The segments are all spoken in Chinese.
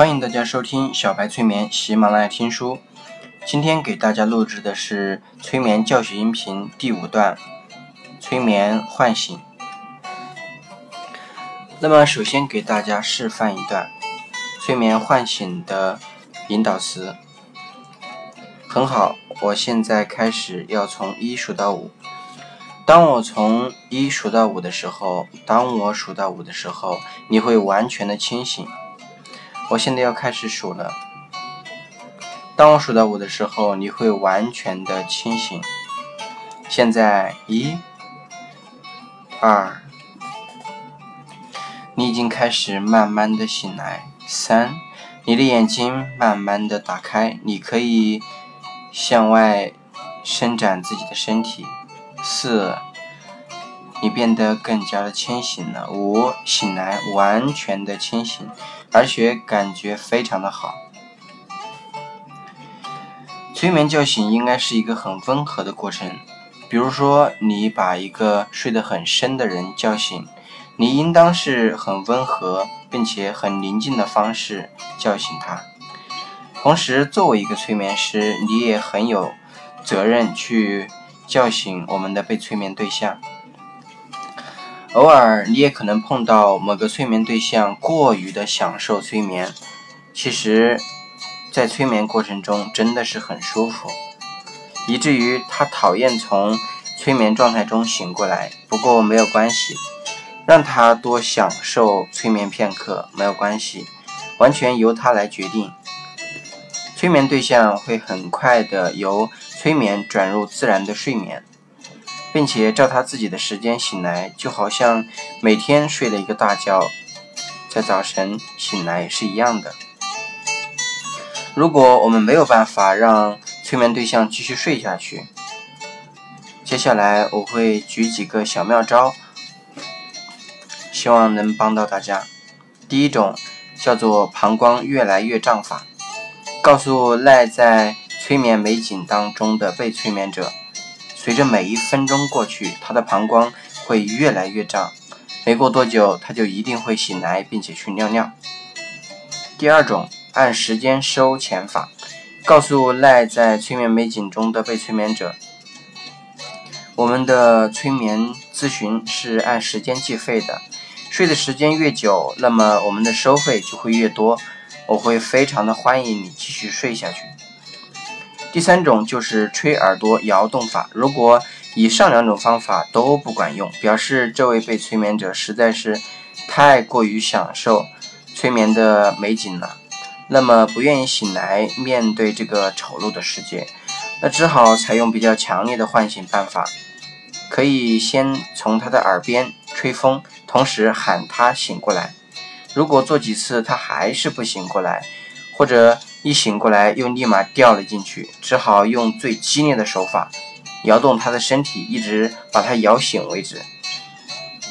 欢迎大家收听小白催眠，喜马拉雅听书。今天给大家录制的是催眠教学音频第五段，催眠唤醒。那么，首先给大家示范一段催眠唤醒的引导词。很好，我现在开始要从一数到五。当我从一数到五的时候，当我数到五的时候，你会完全的清醒。我现在要开始数了。当我数到五的时候，你会完全的清醒。现在，一、二，你已经开始慢慢的醒来。三，你的眼睛慢慢的打开，你可以向外伸展自己的身体。四，你变得更加的清醒了。五，醒来，完全的清醒。而且感觉非常的好。催眠叫醒应该是一个很温和的过程。比如说，你把一个睡得很深的人叫醒，你应当是很温和并且很宁静的方式叫醒他。同时，作为一个催眠师，你也很有责任去叫醒我们的被催眠对象。偶尔，你也可能碰到某个催眠对象过于的享受催眠，其实，在催眠过程中真的是很舒服，以至于他讨厌从催眠状态中醒过来。不过没有关系，让他多享受催眠片刻没有关系，完全由他来决定。催眠对象会很快的由催眠转入自然的睡眠。并且照他自己的时间醒来，就好像每天睡了一个大觉，在早晨醒来是一样的。如果我们没有办法让催眠对象继续睡下去，接下来我会举几个小妙招，希望能帮到大家。第一种叫做膀胱越来越胀法，告诉赖在催眠美景当中的被催眠者。随着每一分钟过去，他的膀胱会越来越胀，没过多久，他就一定会醒来，并且去尿尿。第二种，按时间收钱法，告诉赖在催眠美景中的被催眠者，我们的催眠咨询是按时间计费的，睡的时间越久，那么我们的收费就会越多，我会非常的欢迎你继续睡下去。第三种就是吹耳朵摇动法。如果以上两种方法都不管用，表示这位被催眠者实在是太过于享受催眠的美景了，那么不愿意醒来面对这个丑陋的世界，那只好采用比较强烈的唤醒办法。可以先从他的耳边吹风，同时喊他醒过来。如果做几次他还是不醒过来，或者一醒过来又立马掉了进去，只好用最激烈的手法摇动他的身体，一直把他摇醒为止。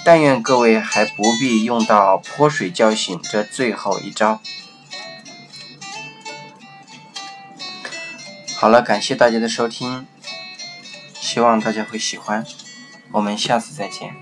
但愿各位还不必用到泼水叫醒这最后一招。好了，感谢大家的收听，希望大家会喜欢，我们下次再见。